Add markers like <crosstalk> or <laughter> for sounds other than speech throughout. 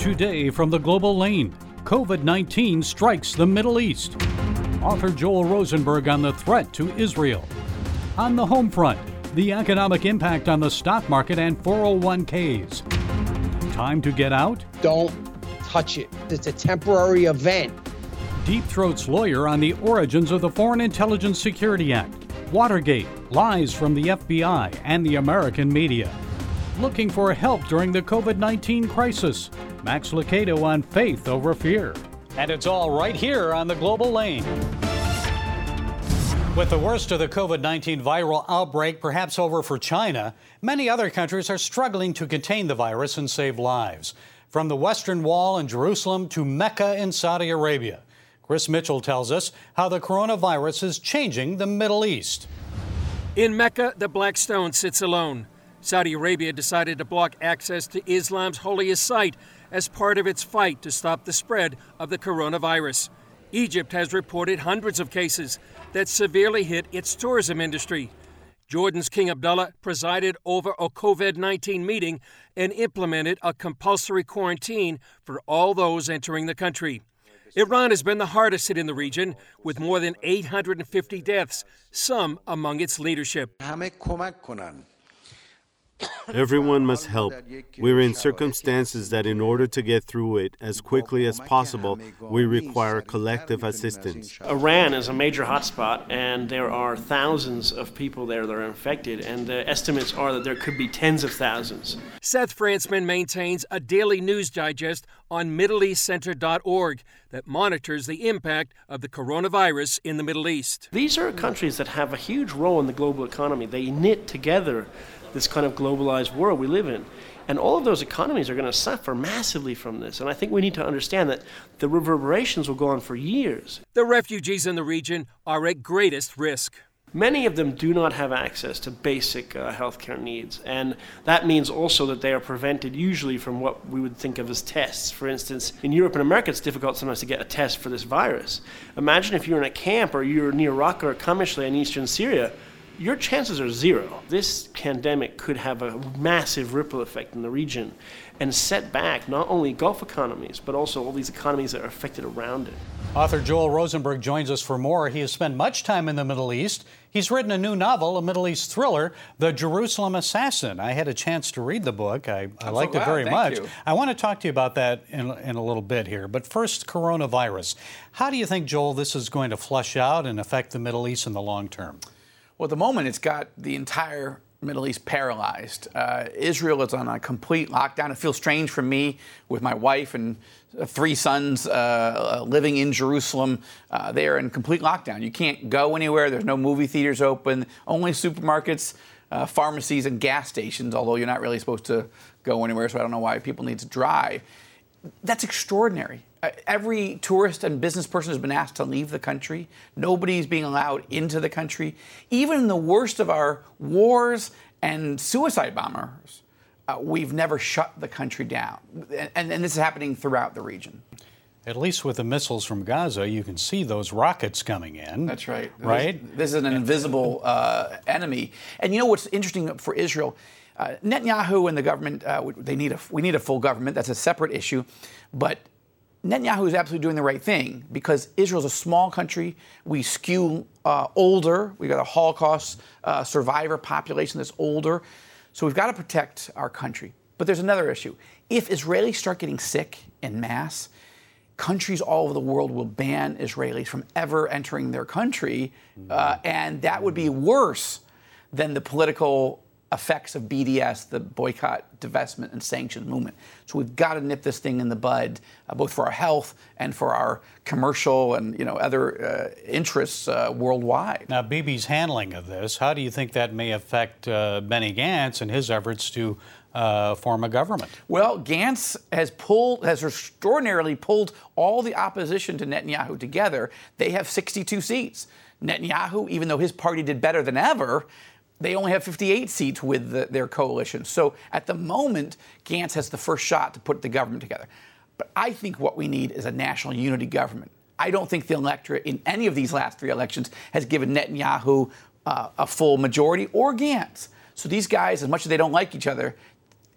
Today from the Global Lane, COVID 19 strikes the Middle East. Author Joel Rosenberg on the threat to Israel. On the home front, the economic impact on the stock market and 401ks. Time to get out? Don't touch it. It's a temporary event. Deep Throat's lawyer on the origins of the Foreign Intelligence Security Act, Watergate, lies from the FBI and the American media. Looking for help during the COVID 19 crisis. Max Lucado on faith over fear. And it's all right here on the Global Lane. With the worst of the COVID 19 viral outbreak perhaps over for China, many other countries are struggling to contain the virus and save lives. From the Western Wall in Jerusalem to Mecca in Saudi Arabia. Chris Mitchell tells us how the coronavirus is changing the Middle East. In Mecca, the Black Stone sits alone. Saudi Arabia decided to block access to Islam's holiest site as part of its fight to stop the spread of the coronavirus. Egypt has reported hundreds of cases that severely hit its tourism industry. Jordan's King Abdullah presided over a COVID 19 meeting and implemented a compulsory quarantine for all those entering the country. Iran has been the hardest hit in the region, with more than 850 deaths, some among its leadership. Everyone must help. We're in circumstances that, in order to get through it as quickly as possible, we require collective assistance. Iran is a major hotspot, and there are thousands of people there that are infected, and the estimates are that there could be tens of thousands. Seth Frantzman maintains a daily news digest on MiddleEastCenter.org that monitors the impact of the coronavirus in the Middle East. These are countries that have a huge role in the global economy. They knit together this kind of globalized world we live in. And all of those economies are going to suffer massively from this. And I think we need to understand that the reverberations will go on for years. The refugees in the region are at greatest risk. Many of them do not have access to basic uh, healthcare needs, and that means also that they are prevented usually from what we would think of as tests. For instance, in Europe and America, it's difficult sometimes to get a test for this virus. Imagine if you're in a camp or you're near Raqqa or Qamishli in eastern Syria your chances are zero. This pandemic could have a massive ripple effect in the region and set back not only Gulf economies, but also all these economies that are affected around it. Author Joel Rosenberg joins us for more. He has spent much time in the Middle East. He's written a new novel, a Middle East thriller, The Jerusalem Assassin. I had a chance to read the book. I, I liked so it very much. You. I want to talk to you about that in, in a little bit here. But first, coronavirus. How do you think, Joel, this is going to flush out and affect the Middle East in the long term? Well, at the moment, it's got the entire Middle East paralyzed. Uh, Israel is on a complete lockdown. It feels strange for me with my wife and three sons uh, living in Jerusalem. Uh, they are in complete lockdown. You can't go anywhere. There's no movie theaters open. Only supermarkets, uh, pharmacies, and gas stations. Although you're not really supposed to go anywhere, so I don't know why people need to drive. That's extraordinary. Uh, every tourist and business person has been asked to leave the country. Nobody's being allowed into the country. Even in the worst of our wars and suicide bombers, uh, we've never shut the country down. And, and, this is happening throughout the region. At least with the missiles from Gaza, you can see those rockets coming in. That's right. Right? This, this is an invisible uh, enemy. And you know what's interesting for Israel? Uh, Netanyahu and the government, uh, they need a, we need a full government. That's a separate issue. But Netanyahu is absolutely doing the right thing because Israel's a small country. We skew uh, older. We've got a Holocaust uh, survivor population that's older. So we've got to protect our country. But there's another issue. If Israelis start getting sick in mass, countries all over the world will ban Israelis from ever entering their country. Uh, and that would be worse than the political effects of BDS, the boycott, divestment, and sanctions movement. So we've got to nip this thing in the bud, uh, both for our health and for our commercial and you know other uh, interests uh, worldwide. Now, Bibi's handling of this, how do you think that may affect uh, Benny Gantz and his efforts to uh, form a government? Well, Gantz has pulled, has extraordinarily pulled all the opposition to Netanyahu together. They have 62 seats. Netanyahu, even though his party did better than ever, they only have 58 seats with the, their coalition. So at the moment, Gantz has the first shot to put the government together. But I think what we need is a national unity government. I don't think the electorate in any of these last three elections has given Netanyahu uh, a full majority or Gantz. So these guys, as much as they don't like each other,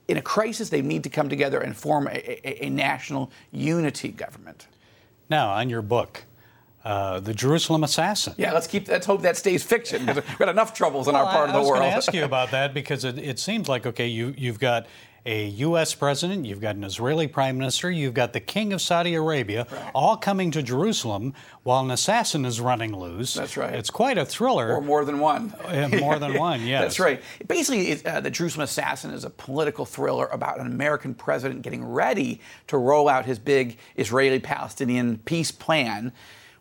in a crisis, they need to come together and form a, a, a national unity government. Now, on your book, uh, the Jerusalem assassin. Yeah, let's keep. Let's hope that stays fiction because we've got enough troubles in well, our part I, of the world. I was going to ask you about that because it, it seems like okay, you you've got a U.S. president, you've got an Israeli prime minister, you've got the king of Saudi Arabia, right. all coming to Jerusalem while an assassin is running loose. That's right. It's quite a thriller. Or more than one. Uh, more than <laughs> one, yes. That's right. Basically, uh, the Jerusalem assassin is a political thriller about an American president getting ready to roll out his big Israeli-Palestinian peace plan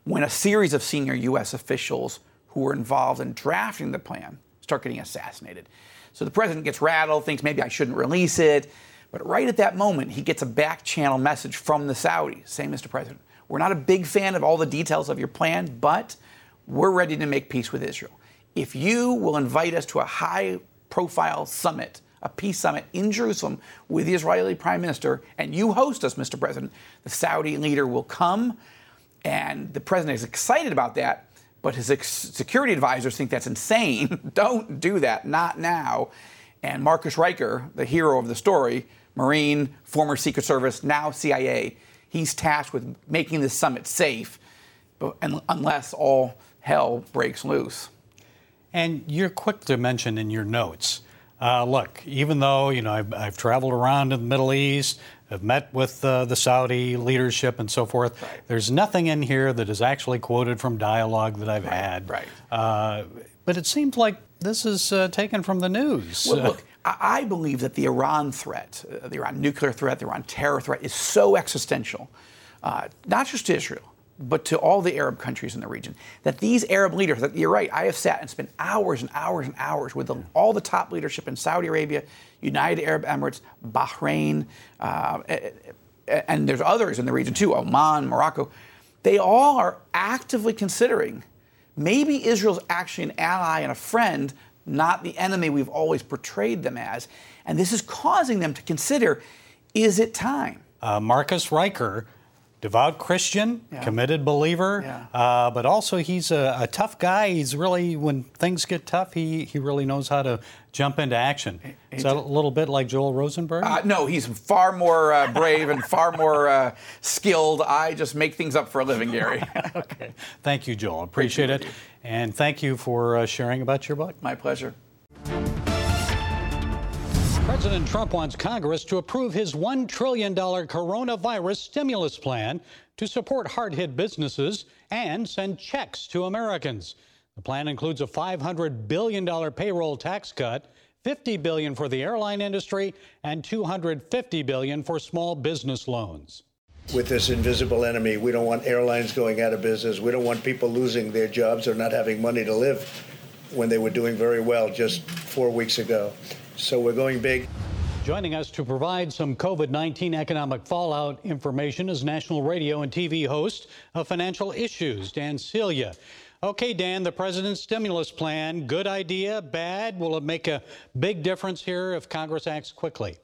when a series of senior U.S. officials who were involved in drafting the plan start getting assassinated. So the president gets rattled, thinks maybe I shouldn't release it. But right at that moment, he gets a back channel message from the Saudis saying, Mr. President, we're not a big fan of all the details of your plan, but we're ready to make peace with Israel. If you will invite us to a high profile summit, a peace summit in Jerusalem with the Israeli prime minister, and you host us, Mr. President, the Saudi leader will come. And the president is excited about that but his ex- security advisors think that's insane. <laughs> Don't do that, not now. And Marcus Ryker, the hero of the story, Marine, former Secret Service, now CIA, he's tasked with making this summit safe, but, unless all hell breaks loose. And you're quick to mention in your notes. Uh, look, even though you know I've, I've, traveled around in the Middle East, have met with uh, the Saudi leadership and so forth. Right. There's nothing in here that is actually quoted from dialogue that I've right. had. Right. Uh, but it seems like this is uh, taken from the news. Well, look, I believe that the Iran threat, uh, the Iran nuclear threat, the Iran terror threat is so existential, uh, not just to Israel, but to all the Arab countries in the region. That these Arab leaders, that you're right, I have sat and spent hours and hours and hours with the, all the top leadership in Saudi Arabia, United Arab Emirates, Bahrain, uh, and there's others in the region too, Oman, Morocco. They all are actively considering maybe Israel's actually an ally and a friend, not the enemy we've always portrayed them as. And this is causing them to consider is it time? Uh, Marcus Ryker devout Christian, yeah. committed believer, yeah. uh, but also he's a, a, tough guy. He's really, when things get tough, he, he really knows how to jump into action. Is that a little bit like Joel Rosenberg? Uh, no, he's far more uh, brave and far more uh, skilled. I just make things up for a living, Gary. <laughs> okay. Thank you, Joel. Appreciate it. And thank you for uh, sharing about your book. My pleasure. President Trump wants Congress to approve his $1 trillion coronavirus stimulus plan to support hard hit businesses and send checks to Americans. The plan includes a $500 billion payroll tax cut, 50 billion for the airline industry, and 250 billion for small business loans. With this invisible enemy, we don't want airlines going out of business. We don't want people losing their jobs or not having money to live when they were doing very well just four weeks ago. So we're going big. Joining us to provide some COVID 19 economic fallout information is national radio and TV host of Financial Issues, Dan Celia. Okay, Dan, the president's stimulus plan, good idea, bad? Will it make a big difference here if Congress acts quickly?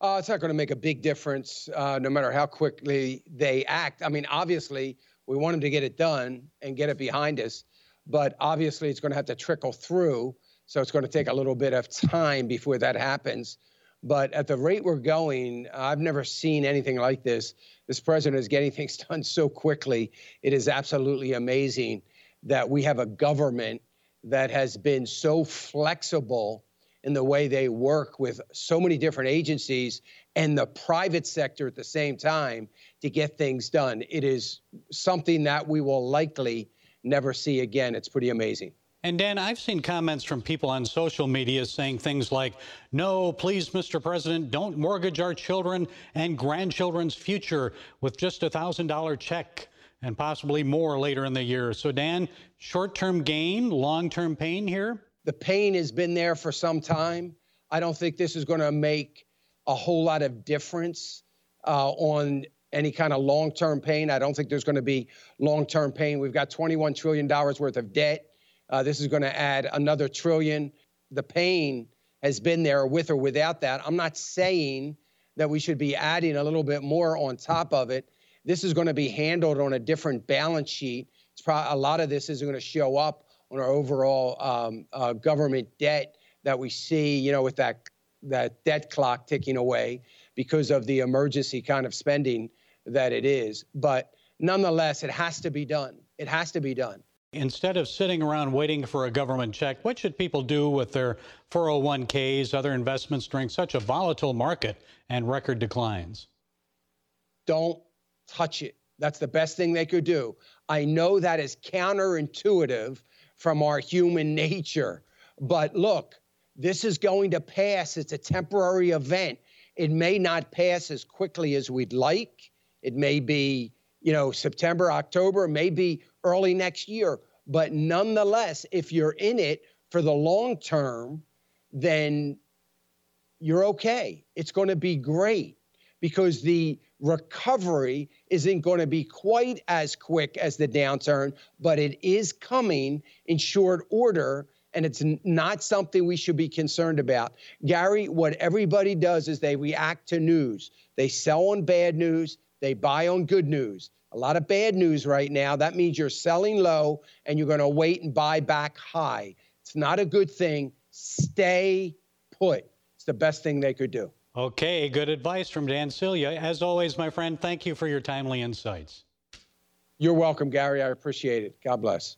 Uh, it's not going to make a big difference uh, no matter how quickly they act. I mean, obviously, we want them to get it done and get it behind us, but obviously, it's going to have to trickle through. So it's going to take a little bit of time before that happens. But at the rate we're going, I've never seen anything like this. This president is getting <laughs> things done so quickly. It is absolutely amazing that we have a government that has been so flexible in the way they work with so many different agencies and the private sector at the same time to get things done. It is something that we will likely never see again. It's pretty amazing. And Dan, I've seen comments from people on social media saying things like, no, please, Mr. President, don't mortgage our children and grandchildren's future with just a $1,000 check and possibly more later in the year. So, Dan, short term gain, long term pain here? The pain has been there for some time. I don't think this is going to make a whole lot of difference uh, on any kind of long term pain. I don't think there's going to be long term pain. We've got $21 trillion worth of debt. Uh, this is going to add another trillion. The pain has been there with or without that. I'm not saying that we should be adding a little bit more on top of it. This is going to be handled on a different balance sheet. Probably, a lot of this is going to show up on our overall um, uh, government debt that we see, you know, with that that debt clock ticking away because of the emergency kind of spending that it is. But nonetheless, it has to be done. It has to be done. Instead of sitting around waiting for a government check, what should people do with their 401ks, other investments during such a volatile market and record declines? Don't touch it. That's the best thing they could do. I know that is counterintuitive from our human nature. But look, this is going to pass. It's a temporary event. It may not pass as quickly as we'd like. It may be, you know, September, October, maybe early next year. But nonetheless, if you're in it for the long term, then you're okay. It's going to be great because the recovery isn't going to be quite as quick as the downturn, but it is coming in short order. And it's not something we should be concerned about. Gary, what everybody does is they react to news. They sell on bad news, they buy on good news. A lot of bad news right now. That means you're selling low and you're going to wait and buy back high. It's not a good thing. Stay put. It's the best thing they could do. Okay, good advice from Dan Celia. As always, my friend, thank you for your timely insights. You're welcome, Gary. I appreciate it. God bless.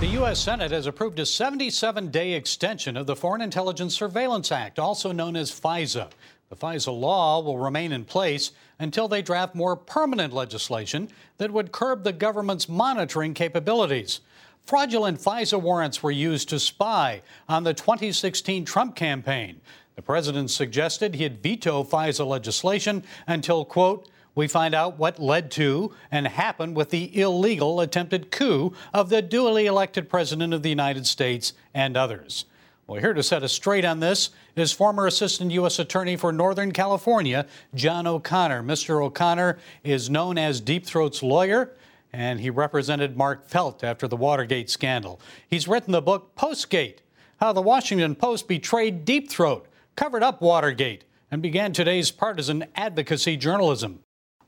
The U.S. Senate has approved a 77 day extension of the Foreign Intelligence Surveillance Act, also known as FISA. The FISA law will remain in place until they draft more permanent legislation that would curb the government's monitoring capabilities. Fraudulent FISA warrants were used to spy on the 2016 Trump campaign. The president suggested he'd veto FISA legislation until, quote, we find out what led to and happened with the illegal attempted coup of the duly elected President of the United States and others. Well, here to set us straight on this is former Assistant U.S. Attorney for Northern California, John O'Connor. Mr. O'Connor is known as Deep Throat's lawyer and he represented Mark Felt after the Watergate scandal. He's written the book Postgate How the Washington Post Betrayed Deep Throat, covered up Watergate, and began today's partisan advocacy journalism.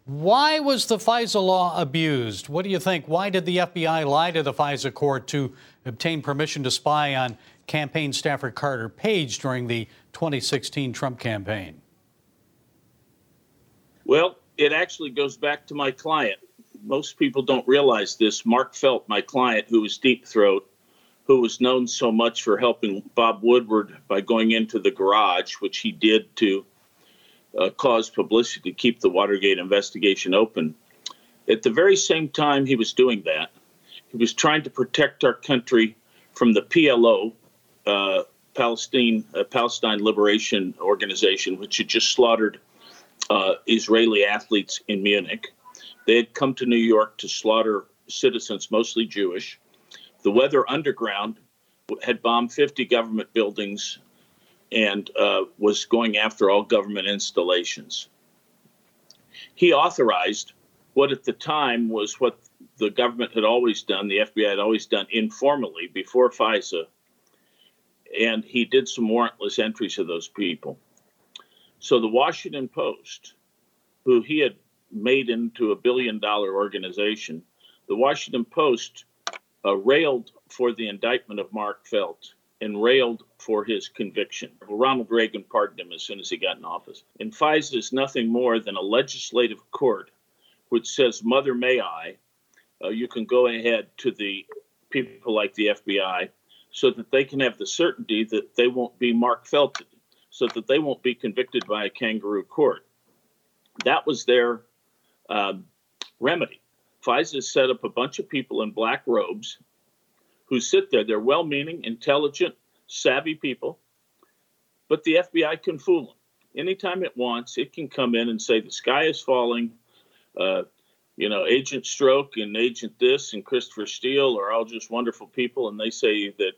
Why was the FISA law abused? What do you think? Why did the FBI lie to the FISA court to obtain permission to spy on campaign staffer Carter Page during the 2016 Trump campaign? Well, it actually goes back to my client, most people don't realize this. Mark Felt, my client, who was Deep Throat, who was known so much for helping Bob Woodward by going into the garage, which he did to uh, cause publicity to keep the Watergate investigation open. At the very same time he was doing that, he was trying to protect our country from the PLO, uh, Palestine uh, Palestine Liberation Organization, which had just slaughtered uh, Israeli athletes in Munich. They had come to New York to slaughter citizens, mostly Jewish. The Weather Underground had bombed 50 government buildings and uh, was going after all government installations. He authorized what at the time was what the government had always done, the FBI had always done informally before FISA, and he did some warrantless entries of those people. So the Washington Post, who he had made into a billion dollar organization. The Washington Post uh, railed for the indictment of Mark Felt and railed for his conviction. Ronald Reagan pardoned him as soon as he got in office. And FISA is nothing more than a legislative court which says, Mother, may I? Uh, you can go ahead to the people like the FBI so that they can have the certainty that they won't be Mark Felted, so that they won't be convicted by a kangaroo court. That was their um, remedy. FISA set up a bunch of people in black robes who sit there. They're well meaning, intelligent, savvy people, but the FBI can fool them. Anytime it wants, it can come in and say the sky is falling. Uh, you know, Agent Strzok and Agent This and Christopher Steele are all just wonderful people, and they say that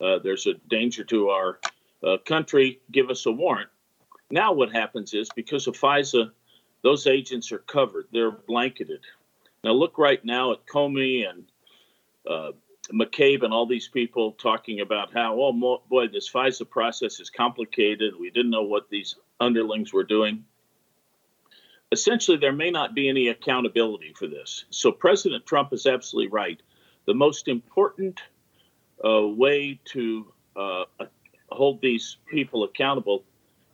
uh, there's a danger to our uh, country. Give us a warrant. Now, what happens is because of FISA, those agents are covered, they're blanketed. Now, look right now at Comey and uh, McCabe and all these people talking about how, oh boy, this FISA process is complicated. We didn't know what these underlings were doing. Essentially, there may not be any accountability for this. So, President Trump is absolutely right. The most important uh, way to uh, hold these people accountable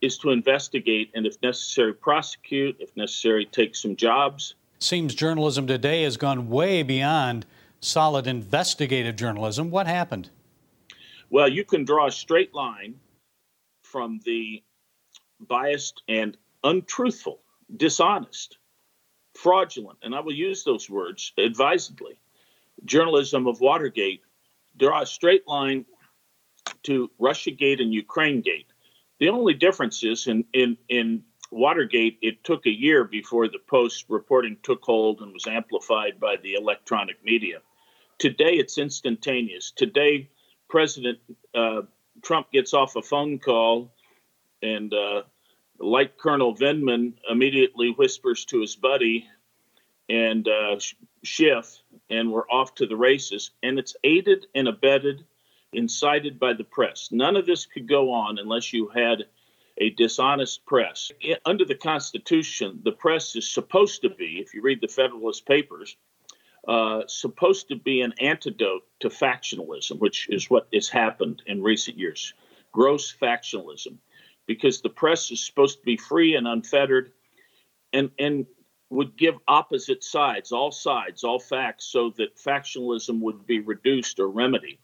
is to investigate and, if necessary, prosecute, if necessary, take some jobs. Seems journalism today has gone way beyond solid investigative journalism. What happened? Well, you can draw a straight line from the biased and untruthful, dishonest, fraudulent, and I will use those words advisedly, journalism of Watergate, draw a straight line to Russia Gate and Ukraine Gate. The only difference is in, in, in Watergate, it took a year before the Post reporting took hold and was amplified by the electronic media. Today, it's instantaneous. Today, President uh, Trump gets off a phone call, and uh, Light Colonel Vindman immediately whispers to his buddy and uh, Schiff, and we're off to the races. And it's aided and abetted, incited by the press. None of this could go on unless you had a dishonest press. Under the Constitution, the press is supposed to be, if you read the Federalist Papers, uh, supposed to be an antidote to factionalism, which is what has happened in recent years gross factionalism, because the press is supposed to be free and unfettered and, and would give opposite sides, all sides, all facts, so that factionalism would be reduced or remedied.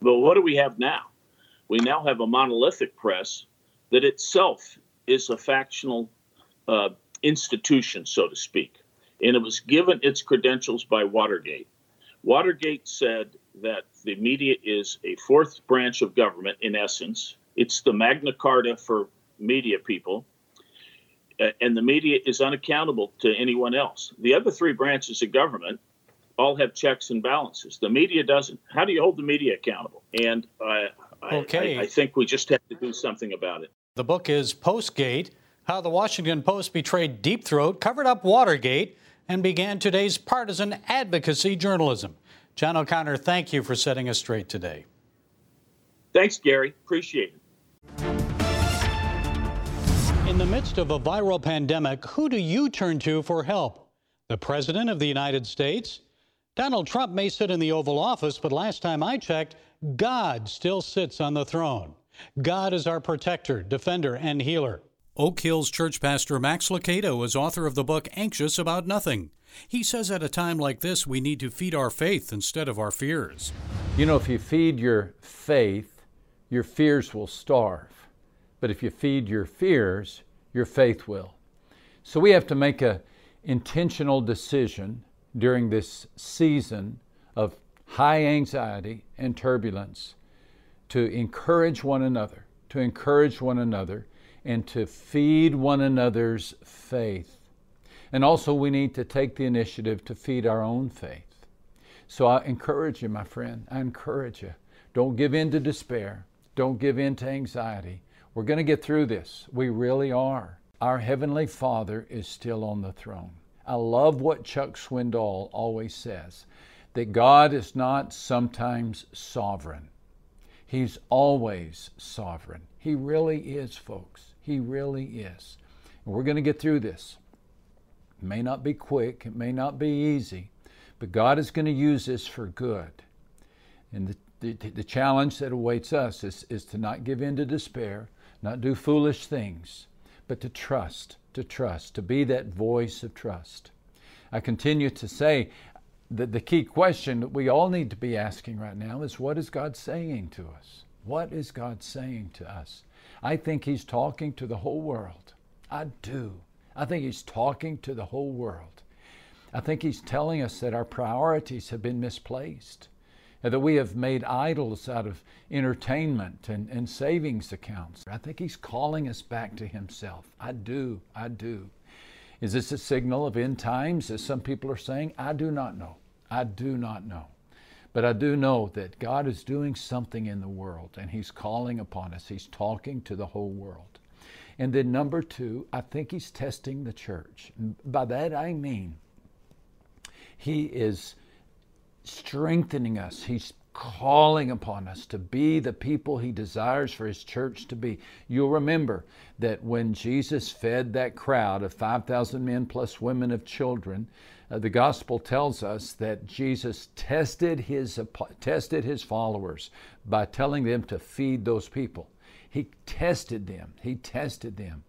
But what do we have now? We now have a monolithic press that itself is a factional uh, institution, so to speak and it was given its credentials by Watergate. Watergate said that the media is a fourth branch of government, in essence. It's the Magna Carta for media people, and the media is unaccountable to anyone else. The other three branches of government all have checks and balances. The media doesn't. How do you hold the media accountable? And I, okay. I, I think we just have to do something about it. The book is Postgate How the Washington Post Betrayed Deep Throat, Covered Up Watergate and began today's partisan advocacy journalism. John O'Connor, thank you for setting us straight today. Thanks, Gary. Appreciate it. The midst of a viral pandemic, who do you turn to for help? The President of the United States? Donald Trump may sit in the Oval Office, but last time I checked, God still sits on the throne. God is our protector, defender, and healer. Oak Hills church pastor Max Lucado is author of the book Anxious About Nothing. He says at a time like this, we need to feed our faith instead of our fears. You know, if you feed your faith, your fears will starve. But if you feed your fears, your faith will. So we have to make an intentional decision during this season of high anxiety and turbulence to encourage one another, to encourage one another and to feed one another's faith. And also, we need to take the initiative to feed our own faith. So I encourage you, my friend, I encourage you. Don't give in to despair. Don't give in to anxiety. We're going to get through this. We really are. Our Heavenly Father is still on the throne. I love what Chuck Swindoll always says that God is not sometimes sovereign, He's always sovereign. He really is, folks. He really is. And we're going to get through this. It may not be quick, it may not be easy, but God is going to use this for good. And the, the, the challenge that awaits us is, is to not give in to despair, not do foolish things, but to trust, to trust, to be that voice of trust. I continue to say that the key question that we all need to be asking right now is what is God saying to us? What is God saying to us? I think he's talking to the whole world. I do. I think he's talking to the whole world. I think he's telling us that our priorities have been misplaced, that we have made idols out of entertainment and, and savings accounts. I think he's calling us back to himself. I do. I do. Is this a signal of end times, as some people are saying? I do not know. I do not know. But I do know that God is doing something in the world and He's calling upon us. He's talking to the whole world. And then, number two, I think He's testing the church. By that I mean, He is strengthening us, He's calling upon us to be the people He desires for His church to be. You'll remember that when Jesus fed that crowd of 5,000 men plus women of children, uh, the gospel tells us that Jesus tested his, tested his followers by telling them to feed those people. He tested them. He tested them.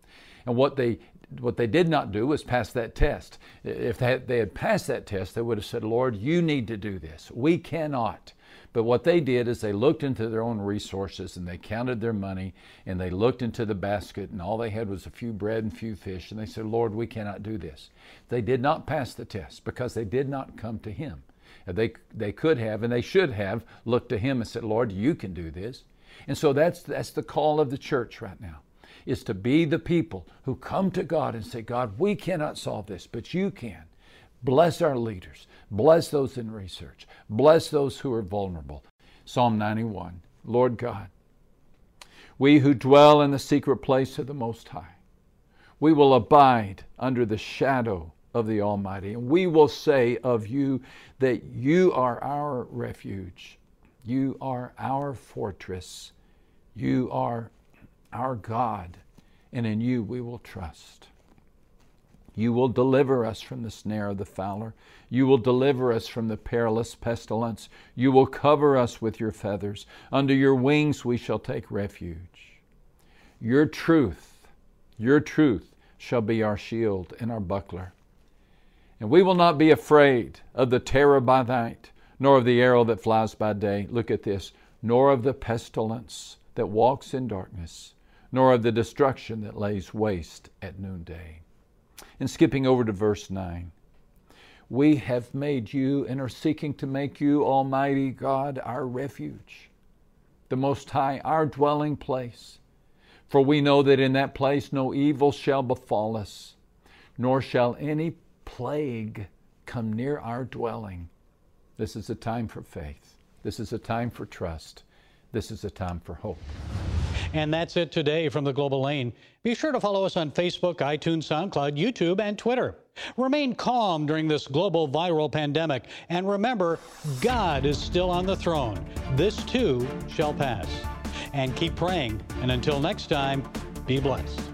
And what they what they did not do was pass that test. If they had, they had passed that test, they would have said, Lord, you need to do this. We cannot. But what they did is they looked into their own resources and they counted their money and they looked into the basket and all they had was a few bread and few fish and they said, Lord, we cannot do this. They did not pass the test because they did not come to Him. They, they could have and they should have looked to Him and said, Lord, you can do this. And so that's, that's the call of the church right now is to be the people who come to God and say, God, we cannot solve this, but you can. Bless our leaders. Bless those in research. Bless those who are vulnerable. Psalm 91 Lord God, we who dwell in the secret place of the Most High, we will abide under the shadow of the Almighty. And we will say of you that you are our refuge. You are our fortress. You are our God, and in you we will trust. You will deliver us from the snare of the fowler. You will deliver us from the perilous pestilence. You will cover us with your feathers. Under your wings we shall take refuge. Your truth, your truth shall be our shield and our buckler. And we will not be afraid of the terror by night, nor of the arrow that flies by day. Look at this, nor of the pestilence that walks in darkness, nor of the destruction that lays waste at noonday. And skipping over to verse 9. We have made you and are seeking to make you, Almighty God, our refuge, the Most High, our dwelling place. For we know that in that place no evil shall befall us, nor shall any plague come near our dwelling. This is a time for faith. This is a time for trust. This is a time for hope. And that's it today from the Global Lane. Be sure to follow us on Facebook, iTunes, SoundCloud, YouTube, and Twitter. Remain calm during this global viral pandemic. And remember, God is still on the throne. This too shall pass. And keep praying. And until next time, be blessed.